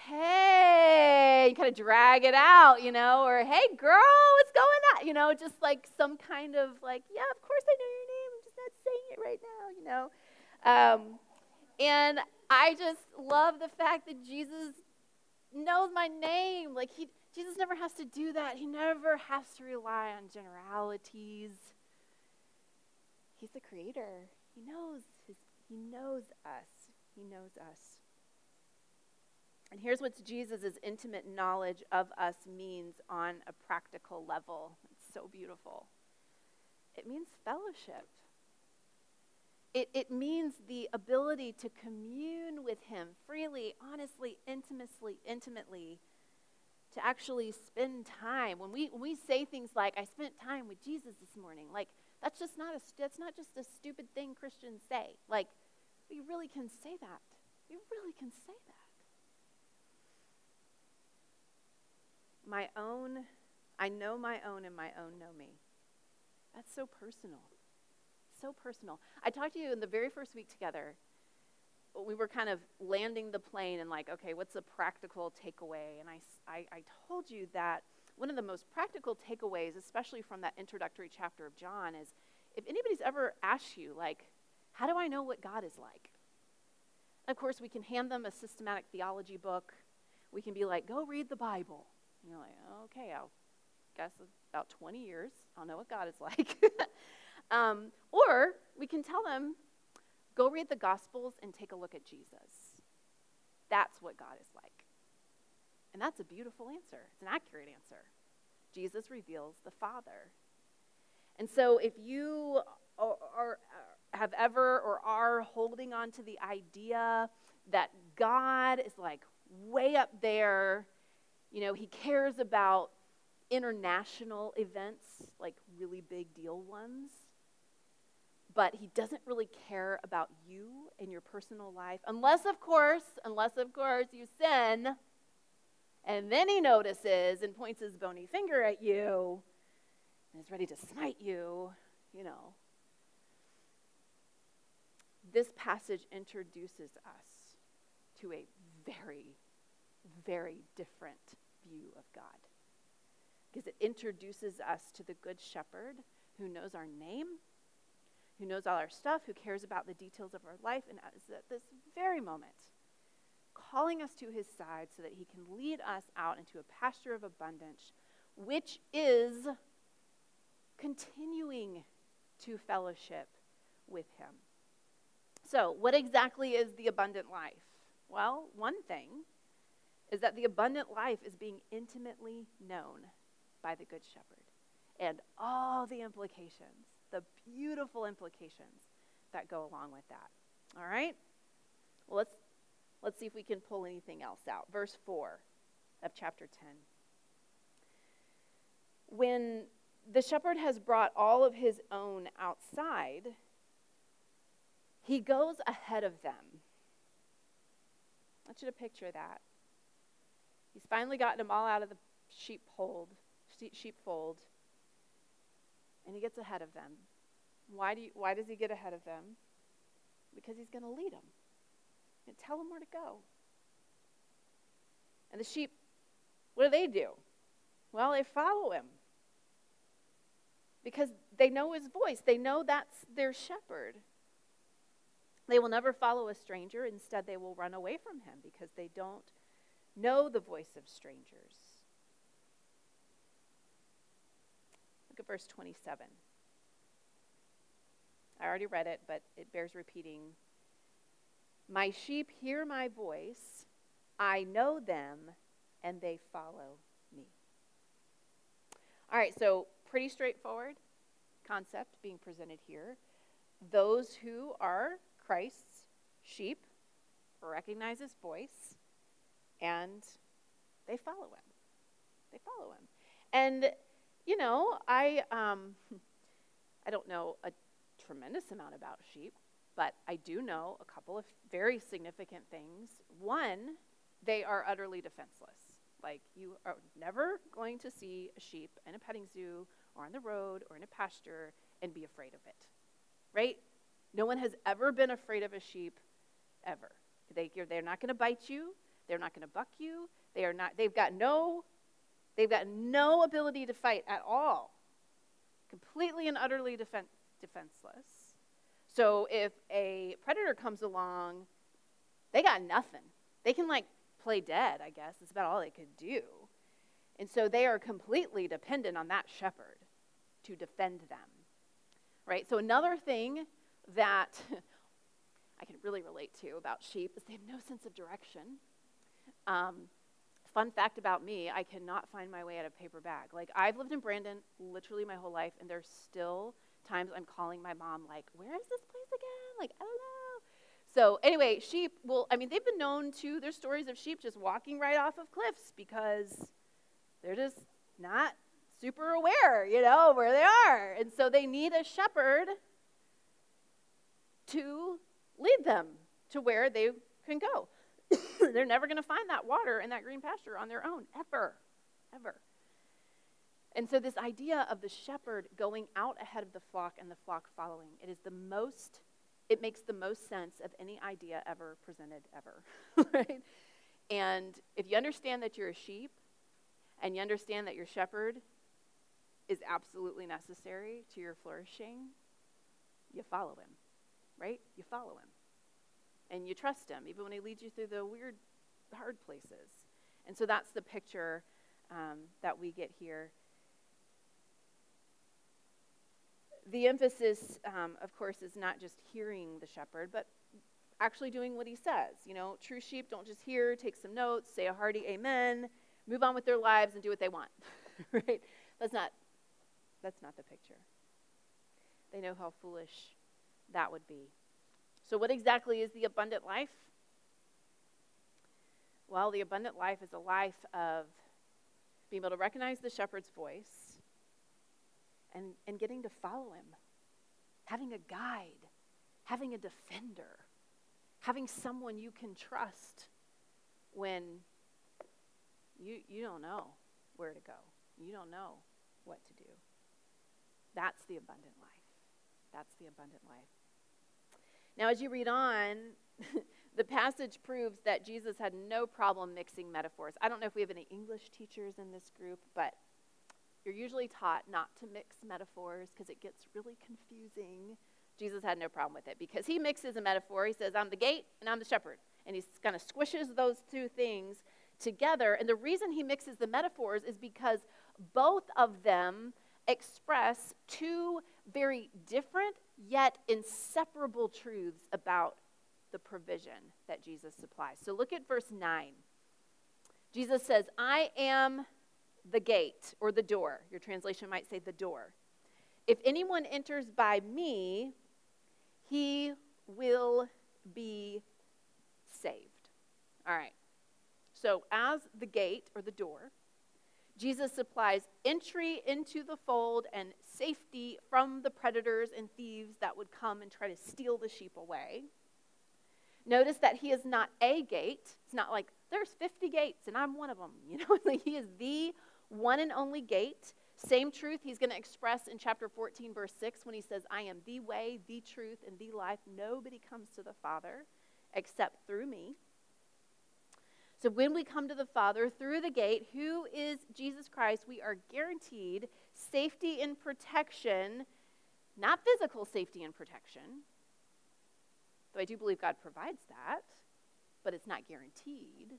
hey, kind of drag it out, you know, or hey, girl, what's going on? You know, just like some kind of like, yeah, of course I know your name. I'm just not saying it right now, you know. Um, and I just love the fact that Jesus knows my name. Like he, Jesus never has to do that. He never has to rely on generalities. He's the creator. He knows his, he knows us. He knows us. And here's what Jesus' intimate knowledge of us means on a practical level. It's so beautiful. It means fellowship. It, it means the ability to commune with Him freely, honestly, intimately, intimately, to actually spend time. When we, when we say things like, I spent time with Jesus this morning, like, that's just not a, that's not just a stupid thing Christians say. Like, we really can say that. We really can say that. My own, I know my own and my own know me. That's so personal. So personal. I talked to you in the very first week together. We were kind of landing the plane and like, okay, what's a practical takeaway? And I, I, I told you that one of the most practical takeaways, especially from that introductory chapter of John, is if anybody's ever asked you, like, how do I know what God is like? Of course, we can hand them a systematic theology book. We can be like, go read the Bible. And you're like, okay, I'll guess about 20 years. I'll know what God is like. um, or we can tell them, go read the Gospels and take a look at Jesus. That's what God is like. And that's a beautiful answer. It's an accurate answer. Jesus reveals the Father. And so if you are, are, have ever or are holding on to the idea that God is like way up there, you know, he cares about international events, like really big deal ones, but he doesn't really care about you and your personal life, unless, of course, unless, of course, you sin, and then he notices and points his bony finger at you and is ready to smite you, you know. This passage introduces us to a very, very different view of God because it introduces us to the Good Shepherd who knows our name, who knows all our stuff, who cares about the details of our life, and is at this very moment calling us to his side so that he can lead us out into a pasture of abundance, which is continuing to fellowship with him. So, what exactly is the abundant life? Well, one thing is that the abundant life is being intimately known by the Good Shepherd and all the implications, the beautiful implications that go along with that. All right? Well, let's, let's see if we can pull anything else out. Verse 4 of chapter 10. When the shepherd has brought all of his own outside, he goes ahead of them. I want you to picture that. He's finally gotten them all out of the sheepfold sheepfold, and he gets ahead of them. Why, do you, why does he get ahead of them? Because he's going to lead them and tell them where to go. And the sheep, what do they do? Well, they follow him because they know his voice, they know that's their shepherd. They will never follow a stranger. Instead, they will run away from him because they don't know the voice of strangers. Look at verse 27. I already read it, but it bears repeating. My sheep hear my voice, I know them, and they follow me. All right, so pretty straightforward concept being presented here. Those who are Christ's sheep recognize his voice and they follow him. They follow him. And you know, I um, I don't know a tremendous amount about sheep, but I do know a couple of very significant things. One, they are utterly defenseless. Like you are never going to see a sheep in a petting zoo or on the road or in a pasture and be afraid of it. Right? No one has ever been afraid of a sheep ever. They, they're not going to bite you. They're not going to buck you. They are not. They've got no They've got no ability to fight at all, completely and utterly defen- defenseless. So if a predator comes along, they got nothing. They can like play dead, I guess. That's about all they could do. And so they are completely dependent on that shepherd to defend them. Right? So another thing that I can really relate to about sheep is they have no sense of direction. Um, fun fact about me, I cannot find my way out of paper bag. Like I've lived in Brandon literally my whole life, and there's still times I'm calling my mom, like, where is this place again? Like, I don't know. So anyway, sheep, well, I mean, they've been known to, there's stories of sheep just walking right off of cliffs because they're just not super aware, you know, where they are. And so they need a shepherd to lead them to where they can go. they're never going to find that water and that green pasture on their own, ever, ever. And so, this idea of the shepherd going out ahead of the flock and the flock following, it is the most, it makes the most sense of any idea ever presented, ever, right? And if you understand that you're a sheep and you understand that your shepherd is absolutely necessary to your flourishing, you follow him, right? You follow him. And you trust him, even when he leads you through the weird, hard places. And so that's the picture um, that we get here. The emphasis, um, of course, is not just hearing the shepherd, but actually doing what he says. You know, true sheep don't just hear, take some notes, say a hearty amen, move on with their lives and do what they want. right? That's not that's not the picture. They know how foolish that would be. So, what exactly is the abundant life? Well, the abundant life is a life of being able to recognize the shepherd's voice and, and getting to follow him, having a guide, having a defender, having someone you can trust when you, you don't know where to go, you don't know what to do. That's the abundant life. That's the abundant life. Now, as you read on, the passage proves that Jesus had no problem mixing metaphors. I don't know if we have any English teachers in this group, but you're usually taught not to mix metaphors because it gets really confusing. Jesus had no problem with it because he mixes a metaphor. He says, I'm the gate and I'm the shepherd. And he kind of squishes those two things together. And the reason he mixes the metaphors is because both of them express two very different yet inseparable truths about the provision that Jesus supplies. So look at verse 9. Jesus says, I am the gate or the door. Your translation might say the door. If anyone enters by me, he will be saved. All right. So, as the gate or the door, Jesus supplies entry into the fold and safety from the predators and thieves that would come and try to steal the sheep away. Notice that he is not a gate. It's not like there's 50 gates and I'm one of them. You know, he is the one and only gate. Same truth he's going to express in chapter 14, verse 6, when he says, I am the way, the truth, and the life. Nobody comes to the Father except through me. So when we come to the Father through the gate, who is Jesus Christ, we are guaranteed safety and protection, not physical safety and protection, though I do believe God provides that, but it's not guaranteed.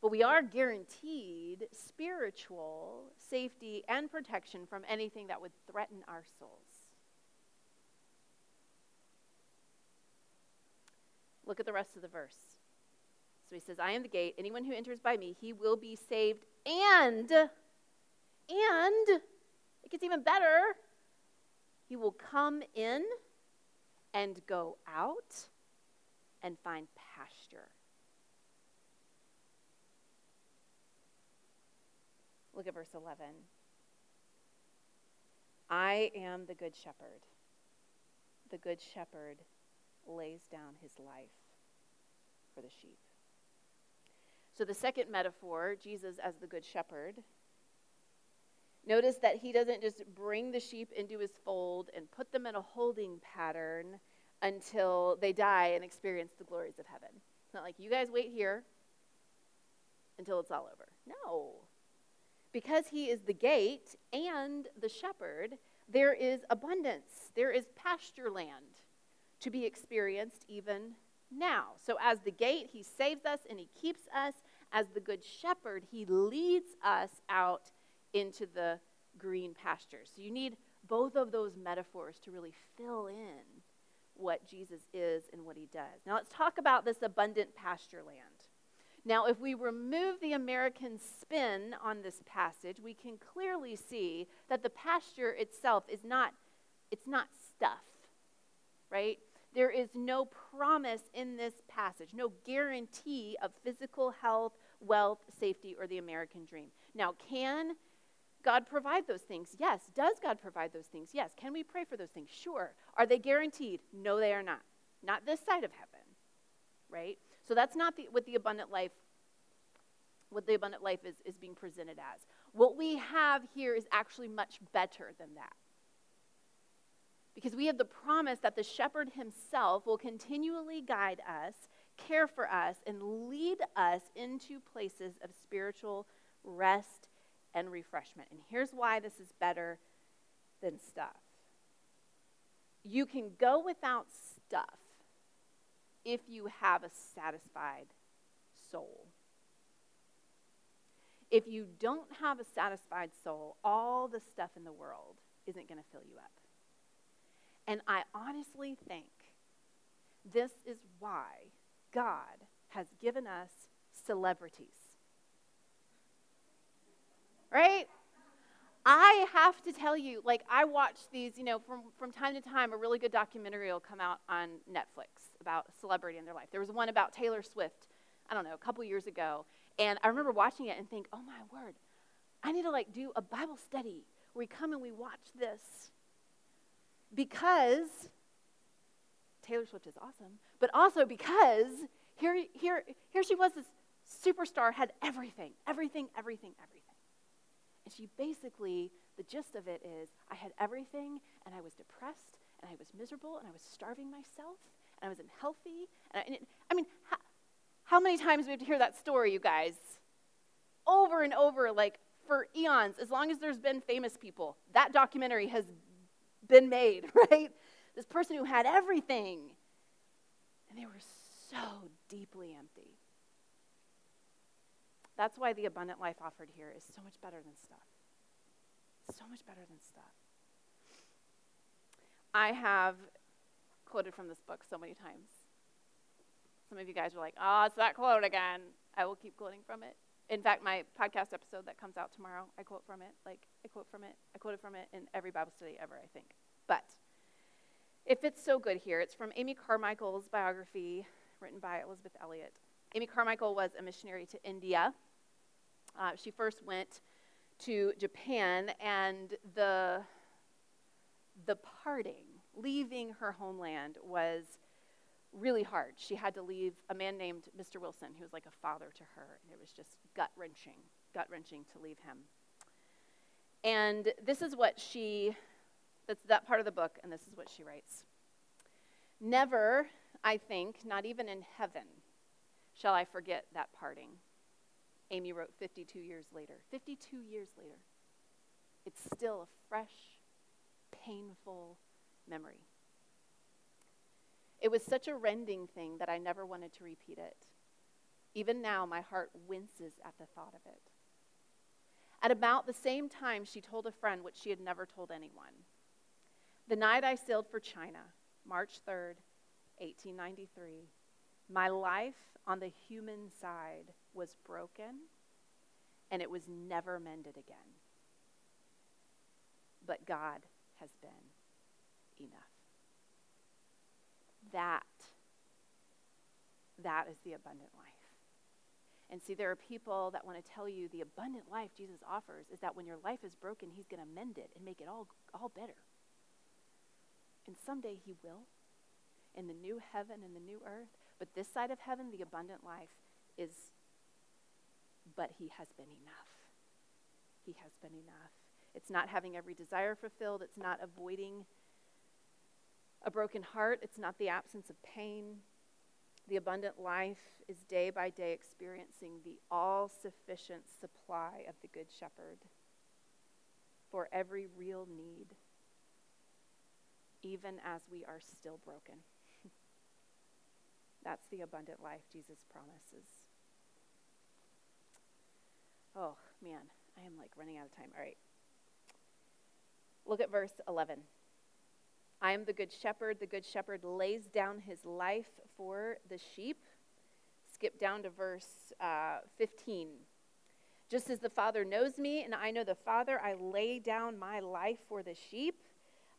But we are guaranteed spiritual safety and protection from anything that would threaten our souls. Look at the rest of the verse. So he says, I am the gate. Anyone who enters by me, he will be saved. And, and, it gets even better, he will come in and go out and find pasture. Look at verse 11. I am the good shepherd. The good shepherd lays down his life for the sheep. So, the second metaphor, Jesus as the Good Shepherd, notice that he doesn't just bring the sheep into his fold and put them in a holding pattern until they die and experience the glories of heaven. It's not like, you guys wait here until it's all over. No. Because he is the gate and the shepherd, there is abundance, there is pasture land to be experienced even now. So, as the gate, he saves us and he keeps us. As the good shepherd, he leads us out into the green pastures. So, you need both of those metaphors to really fill in what Jesus is and what he does. Now, let's talk about this abundant pasture land. Now, if we remove the American spin on this passage, we can clearly see that the pasture itself is not it's not stuff, right? There is no promise in this passage, no guarantee of physical health, wealth, safety, or the American dream. Now, can God provide those things? Yes. Does God provide those things? Yes. Can we pray for those things? Sure. Are they guaranteed? No, they are not. Not this side of heaven, right? So that's not the, what the abundant life what the abundant life is, is being presented as. What we have here is actually much better than that. Because we have the promise that the shepherd himself will continually guide us, care for us, and lead us into places of spiritual rest and refreshment. And here's why this is better than stuff you can go without stuff if you have a satisfied soul. If you don't have a satisfied soul, all the stuff in the world isn't going to fill you up. And I honestly think this is why God has given us celebrities. Right? I have to tell you, like, I watch these, you know, from, from time to time, a really good documentary will come out on Netflix about a celebrity in their life. There was one about Taylor Swift, I don't know, a couple years ago. And I remember watching it and think, oh my word, I need to, like, do a Bible study where we come and we watch this because Taylor Swift is awesome, but also because here, here, here she was, this superstar, had everything, everything, everything, everything. And she basically, the gist of it is, I had everything, and I was depressed, and I was miserable, and I was starving myself, and I was unhealthy. And I, and it, I mean, how, how many times we have to hear that story, you guys? Over and over, like for eons, as long as there's been famous people, that documentary has been made, right? This person who had everything, and they were so deeply empty. That's why the abundant life offered here is so much better than stuff. So much better than stuff. I have quoted from this book so many times. Some of you guys are like, oh, it's that quote again. I will keep quoting from it. In fact, my podcast episode that comes out tomorrow, I quote from it. Like, I quote from it. I quoted from it in every Bible study ever, I think. But it fits so good here. It's from Amy Carmichael's biography written by Elisabeth Elliot. Amy Carmichael was a missionary to India. Uh, she first went to Japan, and the, the parting, leaving her homeland, was really hard. She had to leave a man named Mr. Wilson, who was like a father to her, and it was just gut wrenching, gut wrenching to leave him. And this is what she, that's that part of the book, and this is what she writes. Never, I think, not even in heaven, shall I forget that parting. Amy wrote 52 years later. 52 years later. It's still a fresh, painful memory. It was such a rending thing that I never wanted to repeat it. Even now, my heart winces at the thought of it. At about the same time, she told a friend what she had never told anyone. The night I sailed for China, March 3rd, 1893, my life on the human side was broken and it was never mended again. But God has been enough. That, that is the abundant life. And see, there are people that want to tell you the abundant life Jesus offers is that when your life is broken, he's going to mend it and make it all, all better. And someday he will in the new heaven and the new earth. But this side of heaven, the abundant life is, but he has been enough. He has been enough. It's not having every desire fulfilled, it's not avoiding a broken heart, it's not the absence of pain. The abundant life is day by day experiencing the all sufficient supply of the Good Shepherd for every real need, even as we are still broken. That's the abundant life Jesus promises. Oh, man, I am like running out of time. All right. Look at verse 11. I am the good shepherd. The good shepherd lays down his life for the sheep. Skip down to verse uh, 15. Just as the Father knows me and I know the Father, I lay down my life for the sheep.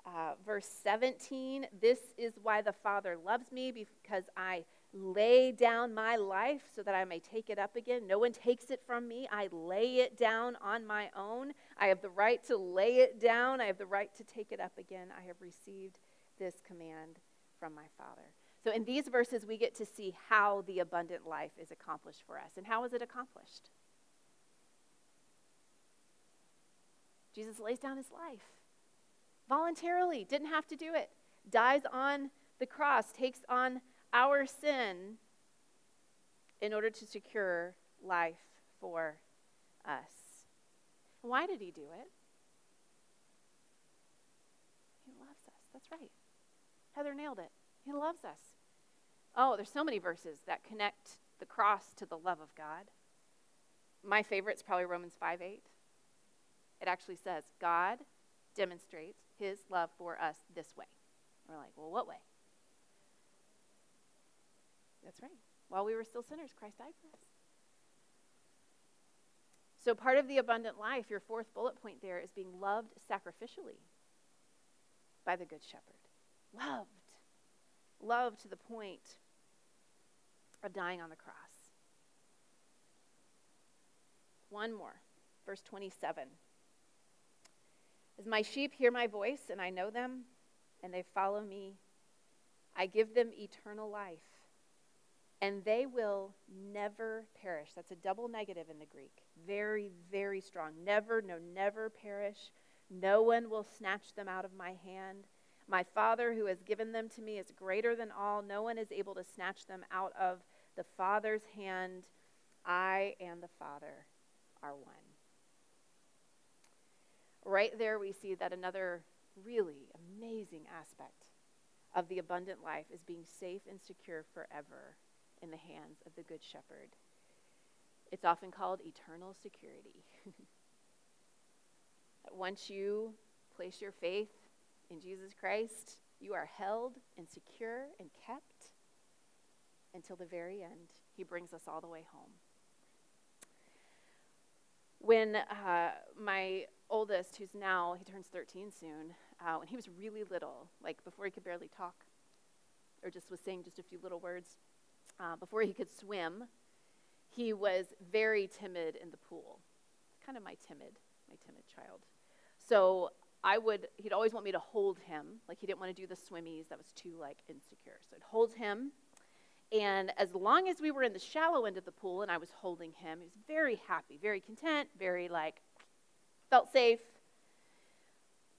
uh, verse 17 This is why the Father loves me, because I lay down my life so that I may take it up again. No one takes it from me. I lay it down on my own. I have the right to lay it down, I have the right to take it up again. I have received this command from my Father. So, in these verses, we get to see how the abundant life is accomplished for us. And how is it accomplished? Jesus lays down his life voluntarily, didn't have to do it, dies on the cross, takes on our sin in order to secure life for us. Why did he do it? He loves us. That's right. Heather nailed it. He loves us. Oh, there's so many verses that connect the cross to the love of God. My favorite is probably Romans 5 8. It actually says, God demonstrates his love for us this way. And we're like, well, what way? That's right. While we were still sinners, Christ died for us. So, part of the abundant life, your fourth bullet point there, is being loved sacrificially by the Good Shepherd. Loved. Loved to the point of dying on the cross. One more. Verse 27. As my sheep hear my voice, and I know them, and they follow me, I give them eternal life and they will never perish. That's a double negative in the Greek. Very, very strong. Never, no, never perish. No one will snatch them out of my hand. My Father who has given them to me is greater than all. No one is able to snatch them out of the Father's hand. I and the Father are one. Right there, we see that another really amazing aspect of the abundant life is being safe and secure forever in the hands of the Good Shepherd. It's often called eternal security. Once you place your faith in Jesus Christ, you are held and secure and kept until the very end. He brings us all the way home. When uh, my oldest, who's now, he turns 13 soon, uh, when he was really little, like before he could barely talk, or just was saying just a few little words, uh, before he could swim, he was very timid in the pool. Kind of my timid, my timid child. So I would, he'd always want me to hold him. Like he didn't want to do the swimmies. That was too like insecure. So I'd hold him. And as long as we were in the shallow end of the pool and I was holding him, he was very happy, very content, very like, felt safe.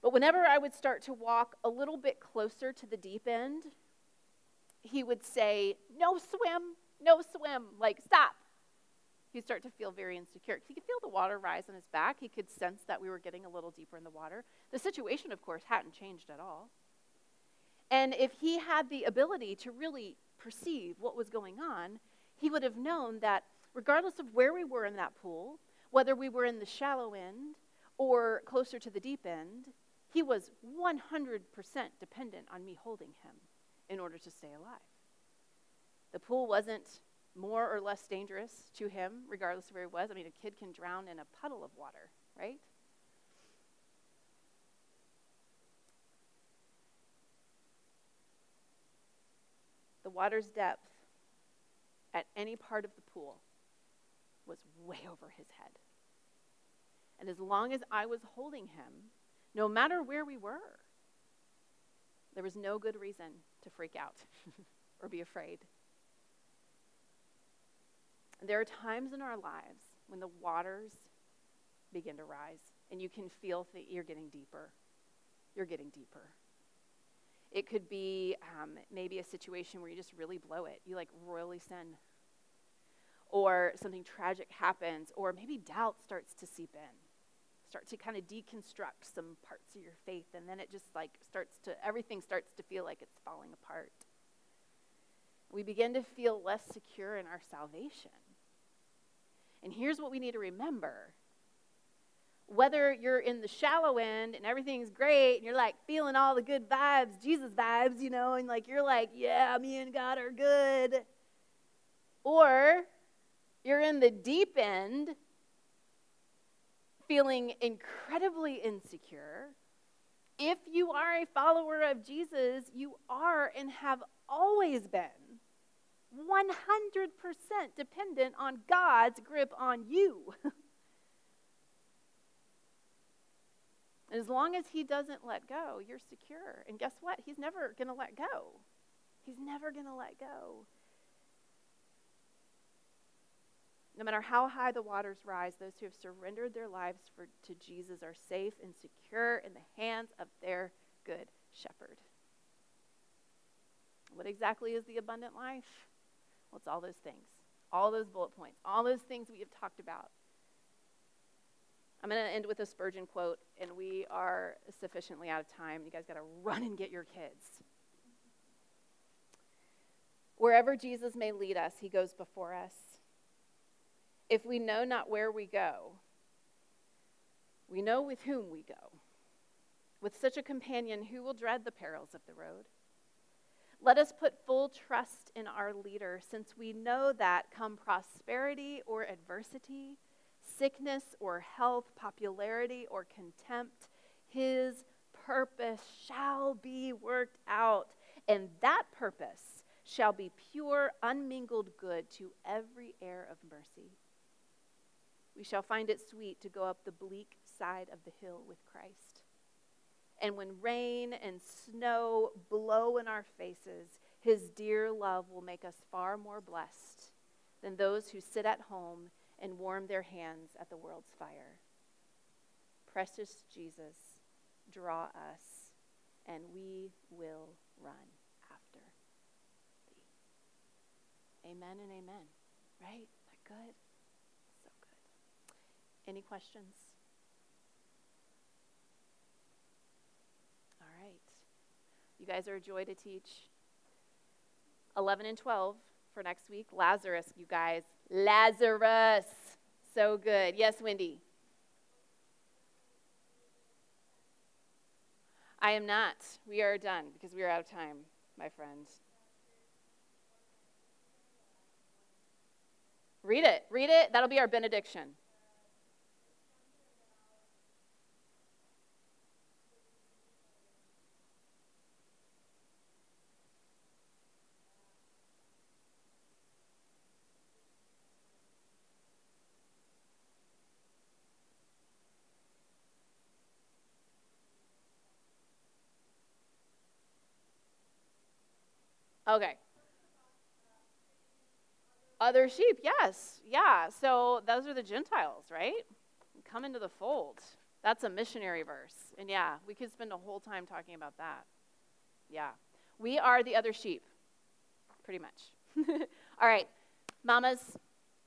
But whenever I would start to walk a little bit closer to the deep end, he would say, No swim, no swim, like, stop. He'd start to feel very insecure. He could feel the water rise on his back. He could sense that we were getting a little deeper in the water. The situation, of course, hadn't changed at all. And if he had the ability to really perceive what was going on, he would have known that regardless of where we were in that pool, whether we were in the shallow end or closer to the deep end, he was 100% dependent on me holding him in order to stay alive. The pool wasn't more or less dangerous to him, regardless of where he was. I mean, a kid can drown in a puddle of water, right? The water's depth at any part of the pool was way over his head. And as long as I was holding him, no matter where we were, there was no good reason to freak out or be afraid. There are times in our lives when the waters begin to rise and you can feel that you're getting deeper. You're getting deeper. It could be um, maybe a situation where you just really blow it. You like royally sin. Or something tragic happens, or maybe doubt starts to seep in start to kind of deconstruct some parts of your faith and then it just like starts to everything starts to feel like it's falling apart. We begin to feel less secure in our salvation. And here's what we need to remember. Whether you're in the shallow end and everything's great and you're like feeling all the good vibes jesus vibes you know and like you're like yeah me and god are good. Or you're in the deep end feeling incredibly insecure if you are a follower of Jesus, you are and have always been 100% dependent on God's grip on you. And as long as He doesn't let go, you're secure. And guess what? He's never going to let go. He's never going to let go. No matter how high the waters rise, those who have surrendered their lives for, to Jesus are safe and secure in the hands of their good shepherd. What exactly is the abundant life? Well, it's all those things, all those bullet points, all those things we have talked about. I'm going to end with a Spurgeon quote, and we are sufficiently out of time. You guys got to run and get your kids. Wherever Jesus may lead us, he goes before us. If we know not where we go, we know with whom we go. With such a companion, who will dread the perils of the road? Let us put full trust in our leader, since we know that come prosperity or adversity, sickness or health, popularity or contempt, his purpose shall be worked out, and that purpose shall be pure, unmingled good to every heir of mercy. We shall find it sweet to go up the bleak side of the hill with Christ and when rain and snow blow in our faces, his dear love will make us far more blessed than those who sit at home and warm their hands at the world's fire. Precious Jesus, draw us, and we will run after thee. Amen and amen. Right? That good? Any questions? All right. You guys are a joy to teach. 11 and 12 for next week. Lazarus, you guys. Lazarus. So good. Yes, Wendy. I am not. We are done because we are out of time, my friend. Read it. Read it. That'll be our benediction. Okay. Other sheep, yes. Yeah. So those are the Gentiles, right? Come into the fold. That's a missionary verse. And yeah, we could spend a whole time talking about that. Yeah. We are the other sheep, pretty much. All right. Mamas,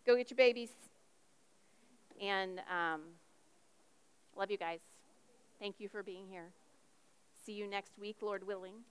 go get your babies. And um, love you guys. Thank you for being here. See you next week, Lord willing.